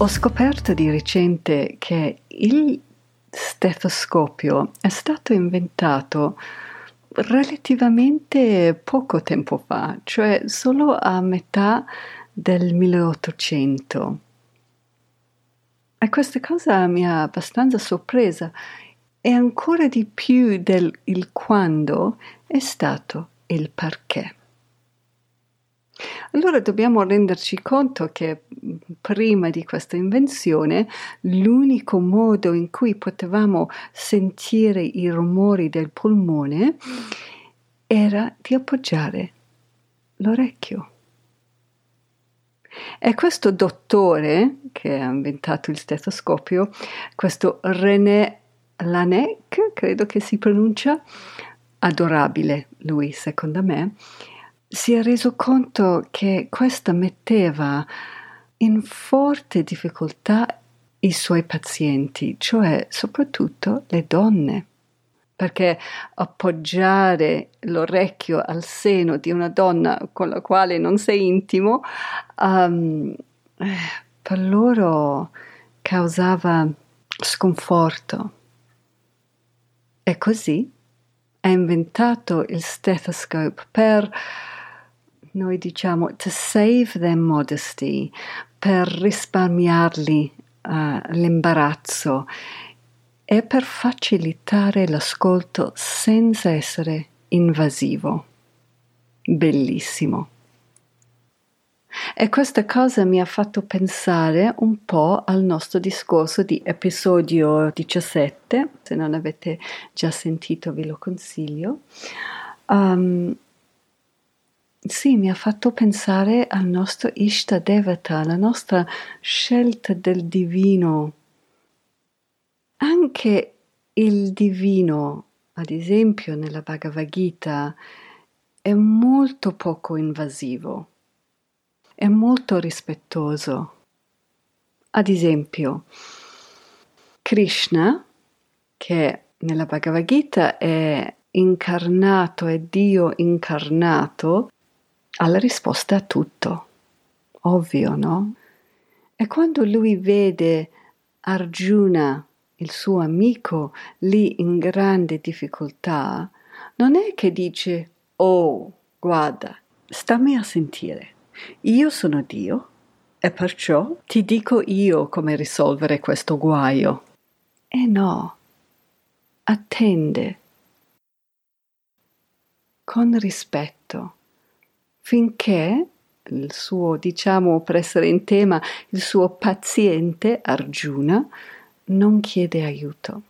Ho scoperto di recente che il stetoscopio è stato inventato relativamente poco tempo fa, cioè solo a metà del 1800. E questa cosa mi ha abbastanza sorpresa e ancora di più del quando è stato il perché. Allora dobbiamo renderci conto che prima di questa invenzione l'unico modo in cui potevamo sentire i rumori del polmone era di appoggiare l'orecchio. E questo dottore che ha inventato il stetoscopio, questo René Laennec, credo che si pronuncia, adorabile lui secondo me, si è reso conto che questo metteva in forte difficoltà i suoi pazienti, cioè soprattutto le donne, perché appoggiare l'orecchio al seno di una donna con la quale non sei intimo, um, per loro causava sconforto. E così ha inventato il stethoscope per noi diciamo to save their modesty, per risparmiarli uh, l'imbarazzo e per facilitare l'ascolto senza essere invasivo. Bellissimo. E questa cosa mi ha fatto pensare un po' al nostro discorso di episodio 17, se non avete già sentito ve lo consiglio. Um, sì, mi ha fatto pensare al nostro Ishta Devata, la nostra scelta del divino. Anche il divino, ad esempio nella Bhagavad Gita, è molto poco invasivo, è molto rispettoso. Ad esempio, Krishna, che nella Bhagavad Gita è incarnato, è Dio incarnato, ha la risposta a tutto. Ovvio, no? E quando lui vede Arjuna, il suo amico, lì in grande difficoltà, non è che dice, oh, guarda, stammi a sentire, io sono Dio e perciò ti dico io come risolvere questo guaio. E no, attende con rispetto finché il suo, diciamo per essere in tema, il suo paziente Arjuna non chiede aiuto.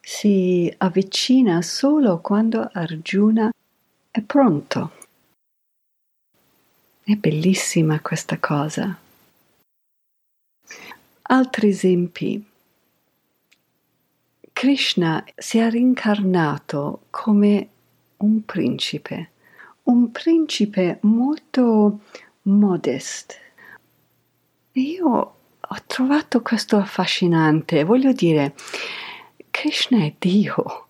Si avvicina solo quando Arjuna è pronto. È bellissima questa cosa. Altri esempi. Krishna si è rincarnato come un principe un principe molto modest. Io ho trovato questo affascinante, voglio dire, Krishna è Dio.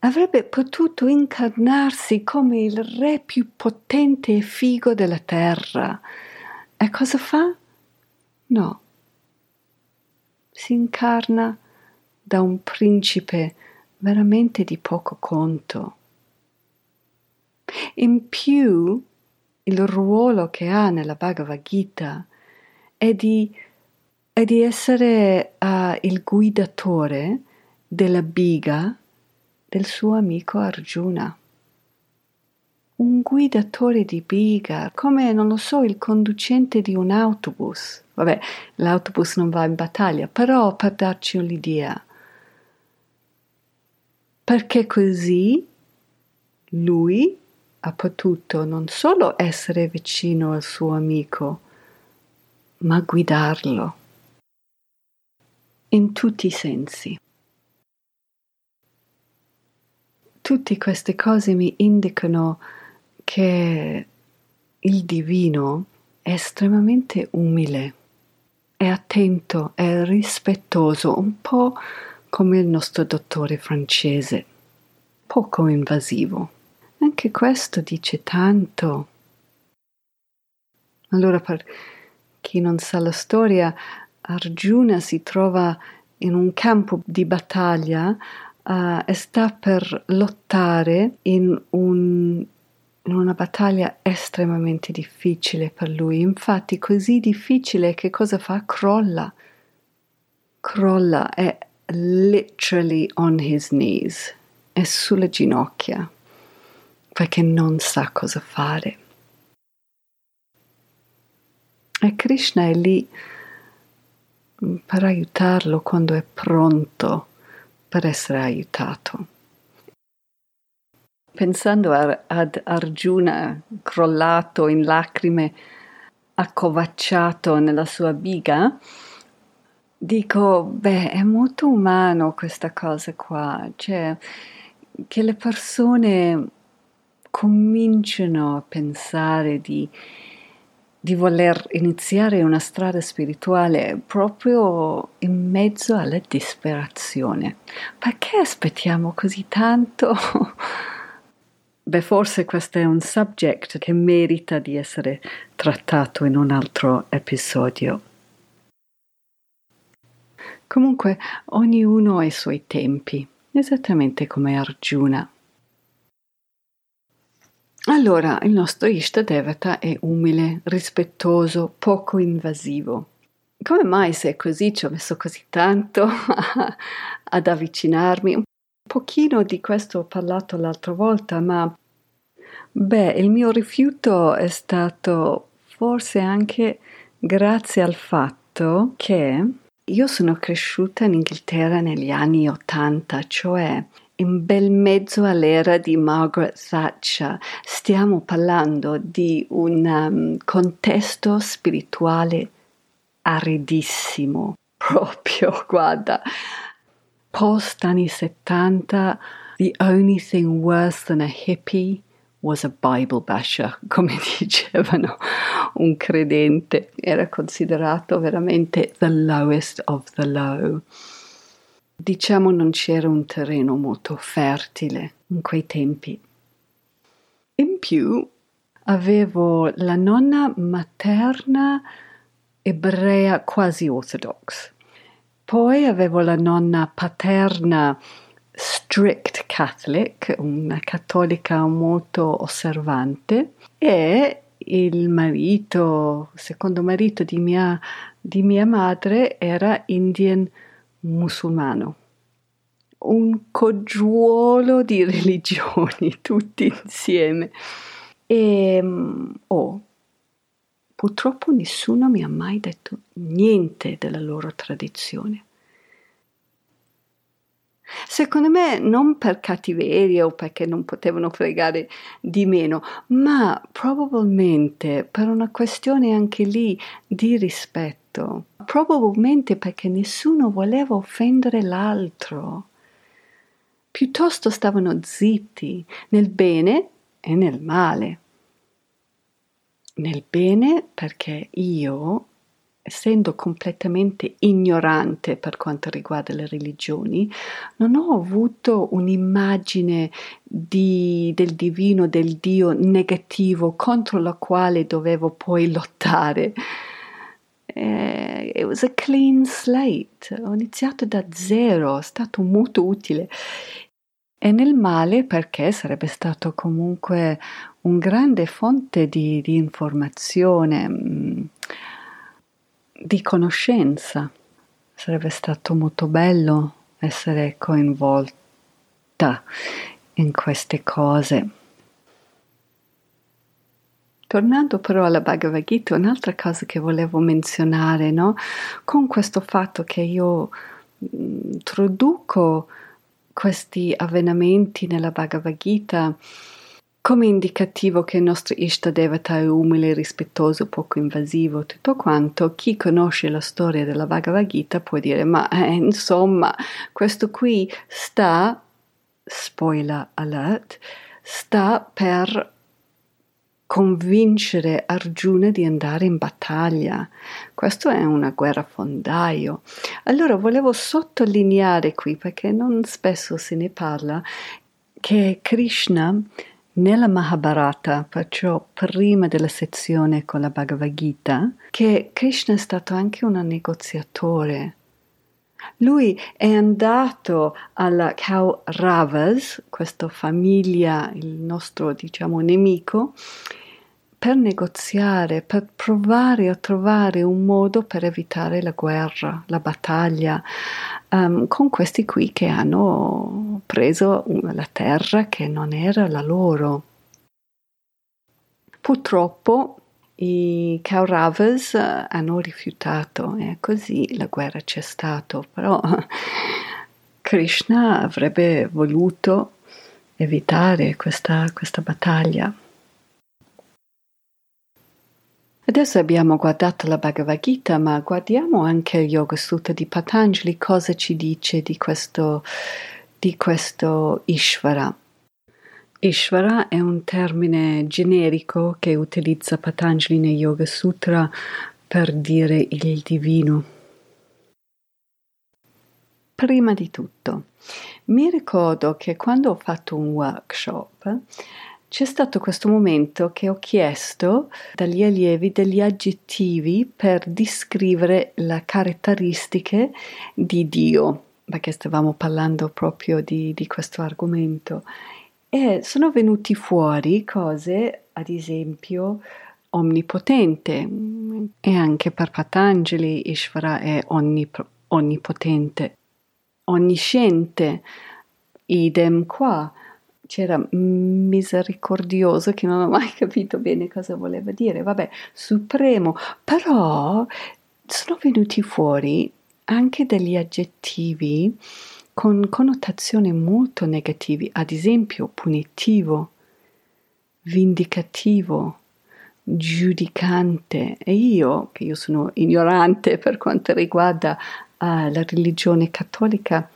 Avrebbe potuto incarnarsi come il re più potente e figo della terra. E cosa fa? No. Si incarna da un principe veramente di poco conto. In più, il ruolo che ha nella Bhagavad Gita è di, è di essere uh, il guidatore della biga del suo amico Arjuna. Un guidatore di biga, come non lo so, il conducente di un autobus. Vabbè, l'autobus non va in battaglia, però per darci un'idea. Perché così lui ha potuto non solo essere vicino al suo amico, ma guidarlo in tutti i sensi. Tutte queste cose mi indicano che il divino è estremamente umile, è attento, è rispettoso, un po' come il nostro dottore francese, poco invasivo. Anche questo dice tanto. Allora, per chi non sa la storia, Arjuna si trova in un campo di battaglia uh, e sta per lottare in, un, in una battaglia estremamente difficile per lui. Infatti, così difficile che cosa fa? Crolla. Crolla, è literally on his knees, è sulle ginocchia, perché non sa cosa fare. E Krishna è lì per aiutarlo quando è pronto per essere aiutato. Pensando a, ad Arjuna crollato in lacrime, accovacciato nella sua biga, dico, beh, è molto umano questa cosa qua, cioè che le persone cominciano a pensare di di voler iniziare una strada spirituale proprio in mezzo alla disperazione. Perché aspettiamo così tanto? Beh, forse questo è un subject che merita di essere trattato in un altro episodio. Comunque, ognuno ha i suoi tempi, esattamente come Arjuna. Allora, il nostro Ishtadevata è umile, rispettoso, poco invasivo. Come mai se è così ci ho messo così tanto ad avvicinarmi? Un pochino di questo ho parlato l'altra volta, ma beh, il mio rifiuto è stato forse anche grazie al fatto che io sono cresciuta in Inghilterra negli anni Ottanta, cioè in bel mezzo all'era di Margaret Thatcher. Stiamo parlando di un um, contesto spirituale aridissimo, proprio, guarda. Post anni 70, the only thing worse than a hippie was a Bible basher, come dicevano un credente. Era considerato veramente the lowest of the low diciamo non c'era un terreno molto fertile in quei tempi. In più avevo la nonna materna ebrea quasi orthodox. Poi avevo la nonna paterna strict Catholic, una cattolica molto osservante, e il marito, secondo marito di mia, di mia madre, era Indian musulmano, un cogiuolo di religioni tutti insieme. E oh, purtroppo nessuno mi ha mai detto niente della loro tradizione. Secondo me non per cattiveria o perché non potevano fregare di meno, ma probabilmente per una questione anche lì di rispetto, probabilmente perché nessuno voleva offendere l'altro. Piuttosto stavano zitti nel bene e nel male. Nel bene perché io essendo completamente ignorante per quanto riguarda le religioni, non ho avuto un'immagine di, del divino, del Dio negativo contro la quale dovevo poi lottare. Eh, it was a clean slate, ho iniziato da zero, è stato molto utile. E nel male perché sarebbe stato comunque un grande fonte di, di informazione di conoscenza. Sarebbe stato molto bello essere coinvolta in queste cose. Tornando però alla Bhagavad Gita, un'altra cosa che volevo menzionare, no? con questo fatto che io introduco questi avvenimenti nella Bhagavad Gita, come indicativo che il nostro Ishtadevata è umile, rispettoso, poco invasivo, tutto quanto, chi conosce la storia della Bhagavad Gita può dire, ma eh, insomma, questo qui sta, spoiler alert, sta per convincere Arjuna di andare in battaglia. Questo è una guerra fondaio. Allora volevo sottolineare qui, perché non spesso se ne parla, che Krishna nella Mahabharata, perciò prima della sezione con la Bhagavad Gita, che Krishna è stato anche un negoziatore. Lui è andato alla Kauravas, questa famiglia, il nostro diciamo nemico, per negoziare, per provare a trovare un modo per evitare la guerra, la battaglia, um, con questi qui che hanno preso la terra che non era la loro. Purtroppo i Kauravas hanno rifiutato e così la guerra c'è stata, però Krishna avrebbe voluto evitare questa, questa battaglia. Adesso abbiamo guardato la Bhagavad Gita, ma guardiamo anche il Yoga Sutta di Patanjali, cosa ci dice di questo, di questo Ishvara. Ishvara è un termine generico che utilizza Patanjali nel Yoga Sutra per dire il divino. Prima di tutto, mi ricordo che quando ho fatto un workshop c'è stato questo momento che ho chiesto dagli allievi degli aggettivi per descrivere le caratteristiche di Dio, perché stavamo parlando proprio di, di questo argomento. E sono venuti fuori cose, ad esempio, onnipotente, e anche per Patanjali Ishvara è onnip- onnipotente, onnisciente, idem qua c'era misericordioso che non ho mai capito bene cosa voleva dire, vabbè, supremo, però sono venuti fuori anche degli aggettivi con connotazioni molto negative, ad esempio punitivo, vendicativo, giudicante. E io, che io sono ignorante per quanto riguarda uh, la religione cattolica,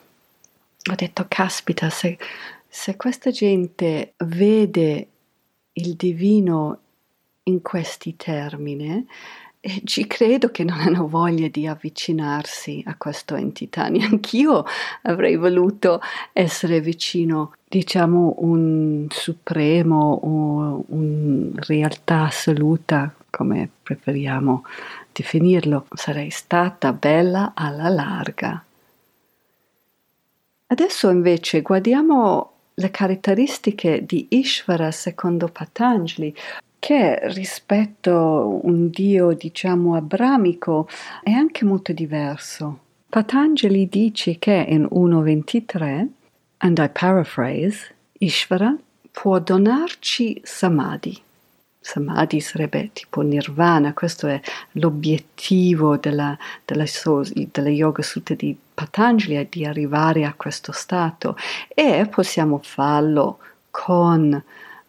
ho detto, caspita, se se questa gente vede il divino in questi termini, ci credo che non hanno voglia di avvicinarsi a questa entità. Neanch'io avrei voluto essere vicino, diciamo, un supremo o una realtà assoluta, come preferiamo definirlo. Sarei stata bella alla larga. Adesso invece guardiamo le caratteristiche di Ishvara secondo Patanjali, che rispetto a un dio, diciamo, abramico è anche molto diverso. Patanjali dice che in 1.23, and I paraphrase, Ishvara può donarci samadhi. Samadhi sarebbe tipo nirvana, questo è l'obiettivo della, della, della Yoga Sutta di Patanjali, di arrivare a questo stato e possiamo farlo con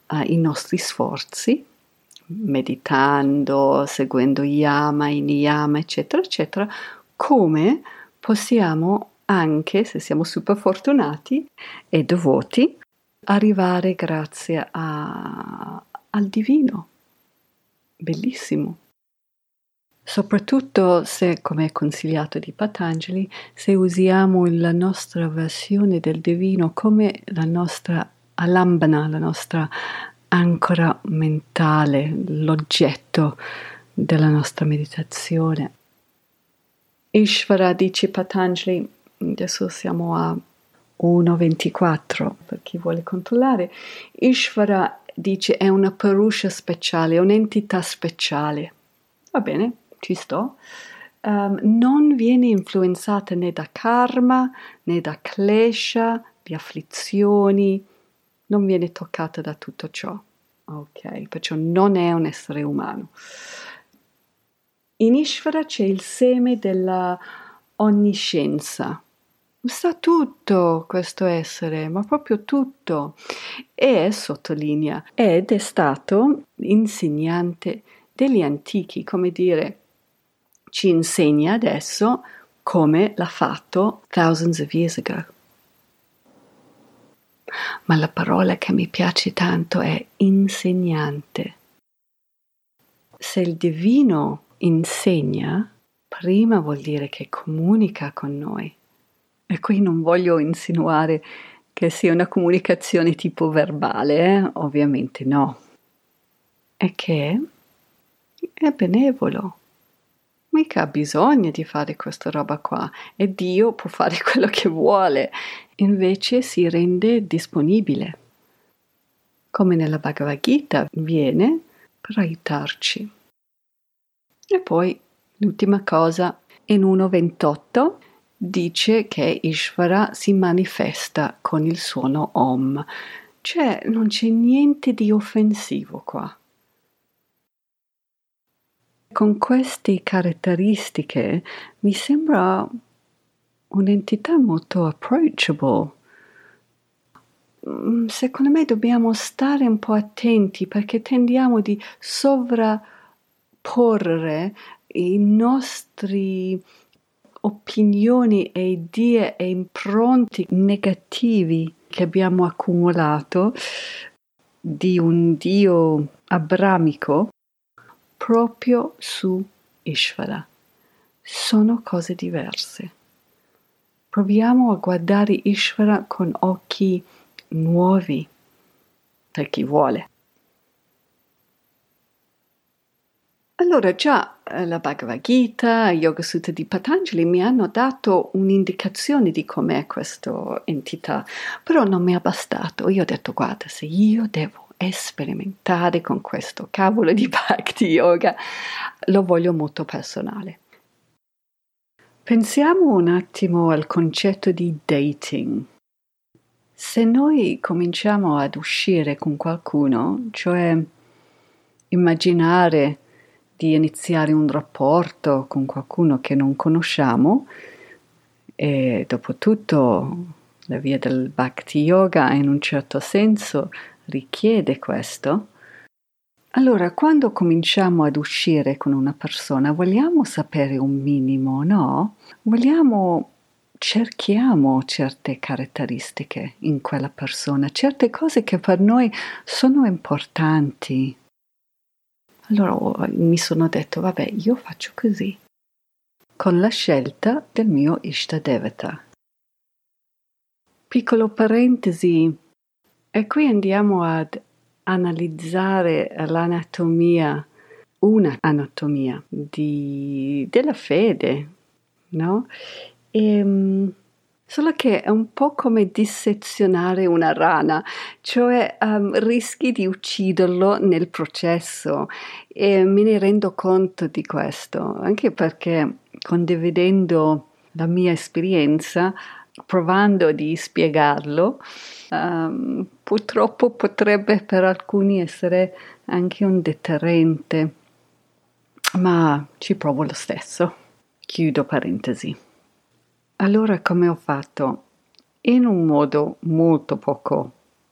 uh, i nostri sforzi, meditando, seguendo yama, iniyama, eccetera, eccetera, come possiamo anche, se siamo super fortunati e devoti, arrivare grazie a, al divino. Bellissimo. Soprattutto se, come è consigliato di Patanjali, se usiamo la nostra versione del divino come la nostra alambana, la nostra ancora mentale, l'oggetto della nostra meditazione. Ishvara dice Patanjali, adesso siamo a 1.24 per chi vuole controllare, Ishvara dice è una Purusha speciale, un'entità speciale. Va bene, ci sto. Um, non viene influenzata né da karma né da klesha, di afflizioni, non viene toccata da tutto ciò. Ok, perciò non è un essere umano. In Ishvara c'è il seme della onniscienza. sa tutto questo essere, ma proprio tutto. E sottolinea, ed è stato insegnante degli antichi, come dire, ci insegna adesso come l'ha fatto thousands of years ago. Ma la parola che mi piace tanto è insegnante. Se il divino insegna, prima vuol dire che comunica con noi. E qui non voglio insinuare che sia una comunicazione tipo verbale, eh? ovviamente no. È che è benevolo. Mica ha bisogno di fare questa roba qua e Dio può fare quello che vuole. Invece si rende disponibile. Come nella Bhagavad Gita viene per aiutarci. E poi l'ultima cosa, in 1.28 dice che Ishvara si manifesta con il suono Om, cioè non c'è niente di offensivo qua. Con queste caratteristiche mi sembra un'entità molto approachable. Mm, secondo me dobbiamo stare un po' attenti perché tendiamo di sovrapporre i nostri opinioni e idee e impronti negativi che abbiamo accumulato di un Dio abramico proprio su Ishvara. Sono cose diverse. Proviamo a guardare Ishvara con occhi nuovi per chi vuole. Allora già eh, la Bhagavad Gita, Yoga Sutta di Patanjali mi hanno dato un'indicazione di com'è questa entità, però non mi ha bastato. Io ho detto guarda, se io devo sperimentare con questo cavolo di Bhakti Yoga, lo voglio molto personale. Pensiamo un attimo al concetto di dating. Se noi cominciamo ad uscire con qualcuno, cioè immaginare di iniziare un rapporto con qualcuno che non conosciamo e dopo tutto la via del bhakti yoga in un certo senso richiede questo, allora quando cominciamo ad uscire con una persona vogliamo sapere un minimo, no? Vogliamo cerchiamo certe caratteristiche in quella persona, certe cose che per noi sono importanti. Allora oh, mi sono detto, vabbè, io faccio così, con la scelta del mio Ishtadevata. Piccolo parentesi, e qui andiamo ad analizzare l'anatomia, una anatomia di, della fede, no? E, ehm, Solo che è un po' come dissezionare una rana, cioè um, rischi di ucciderlo nel processo e me ne rendo conto di questo, anche perché condividendo la mia esperienza, provando di spiegarlo, um, purtroppo potrebbe per alcuni essere anche un deterrente, ma ci provo lo stesso. Chiudo parentesi. Allora come ho fatto? In un modo molto poco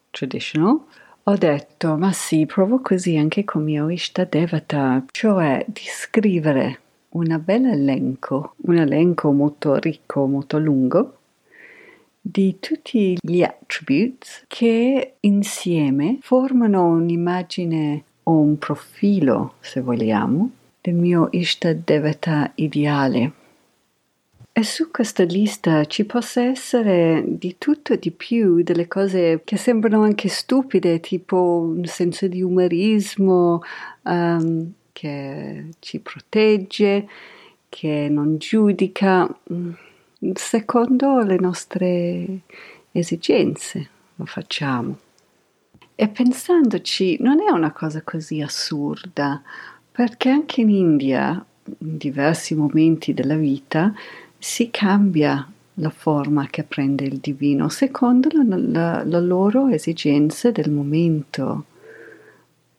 traditional, ho detto, ma sì, provo così anche con mio Ishtadevata, cioè di scrivere un bel elenco, un elenco molto ricco, molto lungo, di tutti gli attributes che insieme formano un'immagine o un profilo, se vogliamo, del mio Ishtadevata ideale. E su questa lista ci possa essere di tutto e di più, delle cose che sembrano anche stupide, tipo un senso di umorismo um, che ci protegge, che non giudica, mm, secondo le nostre esigenze lo facciamo. E pensandoci, non è una cosa così assurda, perché anche in India, in diversi momenti della vita, si cambia la forma che prende il divino secondo la, la, la loro esigenze del momento.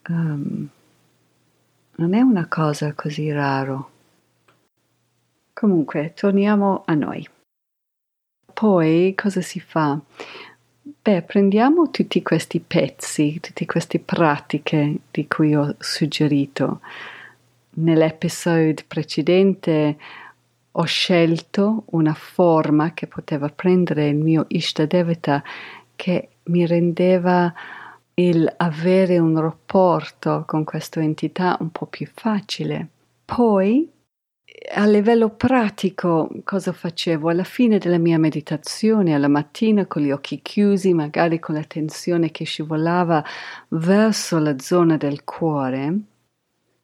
Um, non è una cosa così raro. Comunque, torniamo a noi. poi cosa si fa? Beh, prendiamo tutti questi pezzi, tutte queste pratiche di cui ho suggerito. Nell'episodio precedente ho scelto una forma che poteva prendere il mio Ishtadevata che mi rendeva il avere un rapporto con questa entità un po' più facile. Poi, a livello pratico, cosa facevo? Alla fine della mia meditazione, alla mattina con gli occhi chiusi, magari con la tensione che scivolava verso la zona del cuore,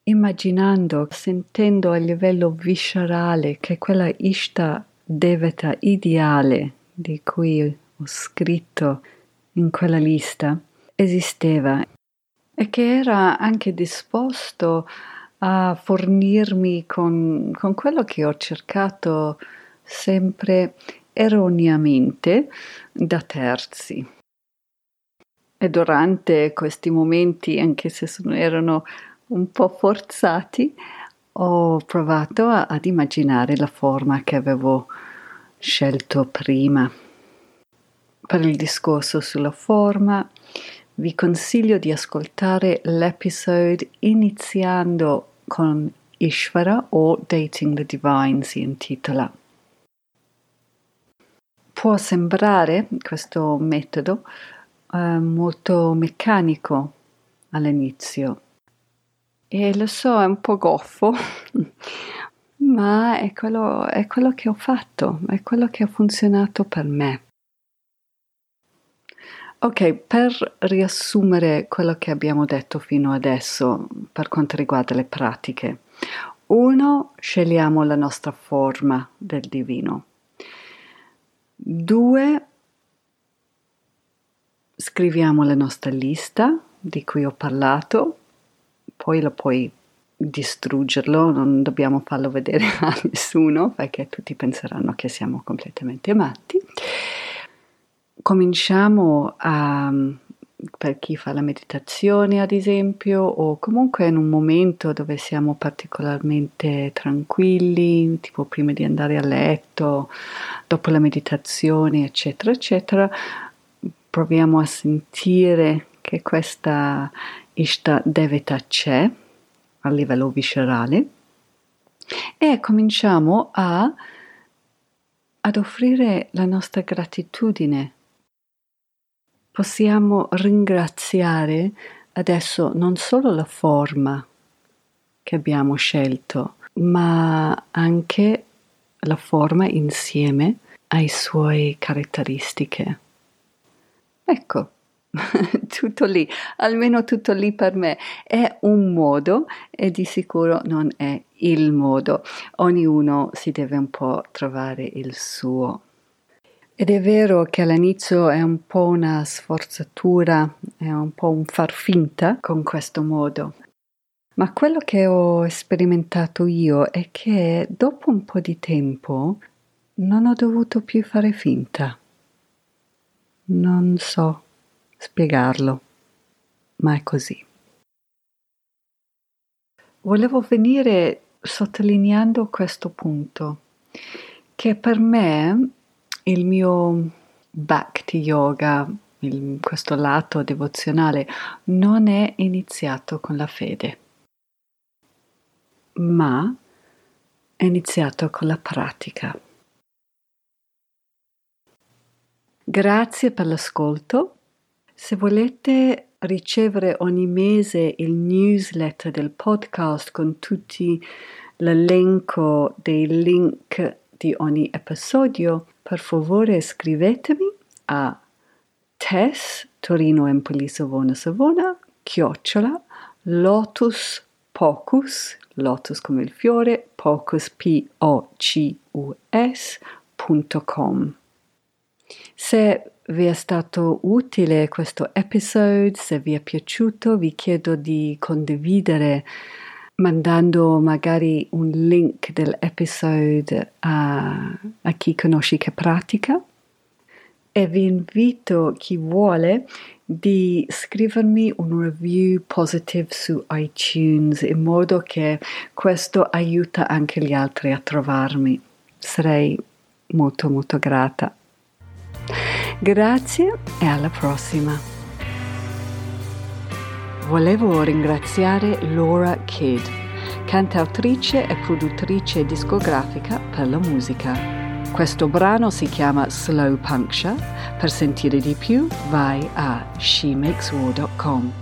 immaginando, sentendo a livello viscerale che quella Ishta Devata ideale di cui ho scritto in quella lista esisteva e che era anche disposto a fornirmi con, con quello che ho cercato sempre erroneamente da terzi. E durante questi momenti, anche se sono, erano un po' forzati, ho provato a, ad immaginare la forma che avevo scelto prima. Per il discorso sulla forma, vi consiglio di ascoltare l'episodio iniziando con Ishvara o Dating the Divine si intitola. Può sembrare questo metodo eh, molto meccanico all'inizio e lo so, è un po' goffo, ma è quello, è quello che ho fatto, è quello che ha funzionato per me. Ok, per riassumere quello che abbiamo detto fino adesso per quanto riguarda le pratiche. Uno, scegliamo la nostra forma del divino. Due, scriviamo la nostra lista di cui ho parlato, poi lo puoi distruggerlo, non dobbiamo farlo vedere a nessuno perché tutti penseranno che siamo completamente matti cominciamo a, per chi fa la meditazione ad esempio o comunque in un momento dove siamo particolarmente tranquilli, tipo prima di andare a letto, dopo la meditazione eccetera eccetera, proviamo a sentire che questa Ishta Devata c'è a livello viscerale e cominciamo a, ad offrire la nostra gratitudine possiamo ringraziare adesso non solo la forma che abbiamo scelto, ma anche la forma insieme ai suoi caratteristiche. Ecco, tutto lì, almeno tutto lì per me. È un modo e di sicuro non è il modo. Ognuno si deve un po' trovare il suo. Ed è vero che all'inizio è un po' una sforzatura, è un po' un far finta con questo modo. Ma quello che ho sperimentato io è che dopo un po' di tempo non ho dovuto più fare finta. Non so spiegarlo, ma è così. Volevo venire sottolineando questo punto, che per me il mio Bhakti Yoga, il, questo lato devozionale, non è iniziato con la fede, ma è iniziato con la pratica. Grazie per l'ascolto. Se volete ricevere ogni mese il newsletter del podcast con tutti l'elenco dei link di ogni episodio, per favore scrivetemi a Tess Torino Empoli Savona Savona chiocciola Lotus Pocus Lotus come il fiore Pocus P O C U S.com Se vi è stato utile questo episodio, se vi è piaciuto, vi chiedo di condividere mandando magari un link dell'episodio a, a chi conosci che pratica e vi invito chi vuole di scrivermi un review positive su iTunes in modo che questo aiuta anche gli altri a trovarmi. Sarei molto molto grata. Grazie e alla prossima. Volevo ringraziare Laura Kidd, cantautrice e produttrice discografica per la musica. Questo brano si chiama Slow Puncture. Per sentire di più vai a shemakeswar.com.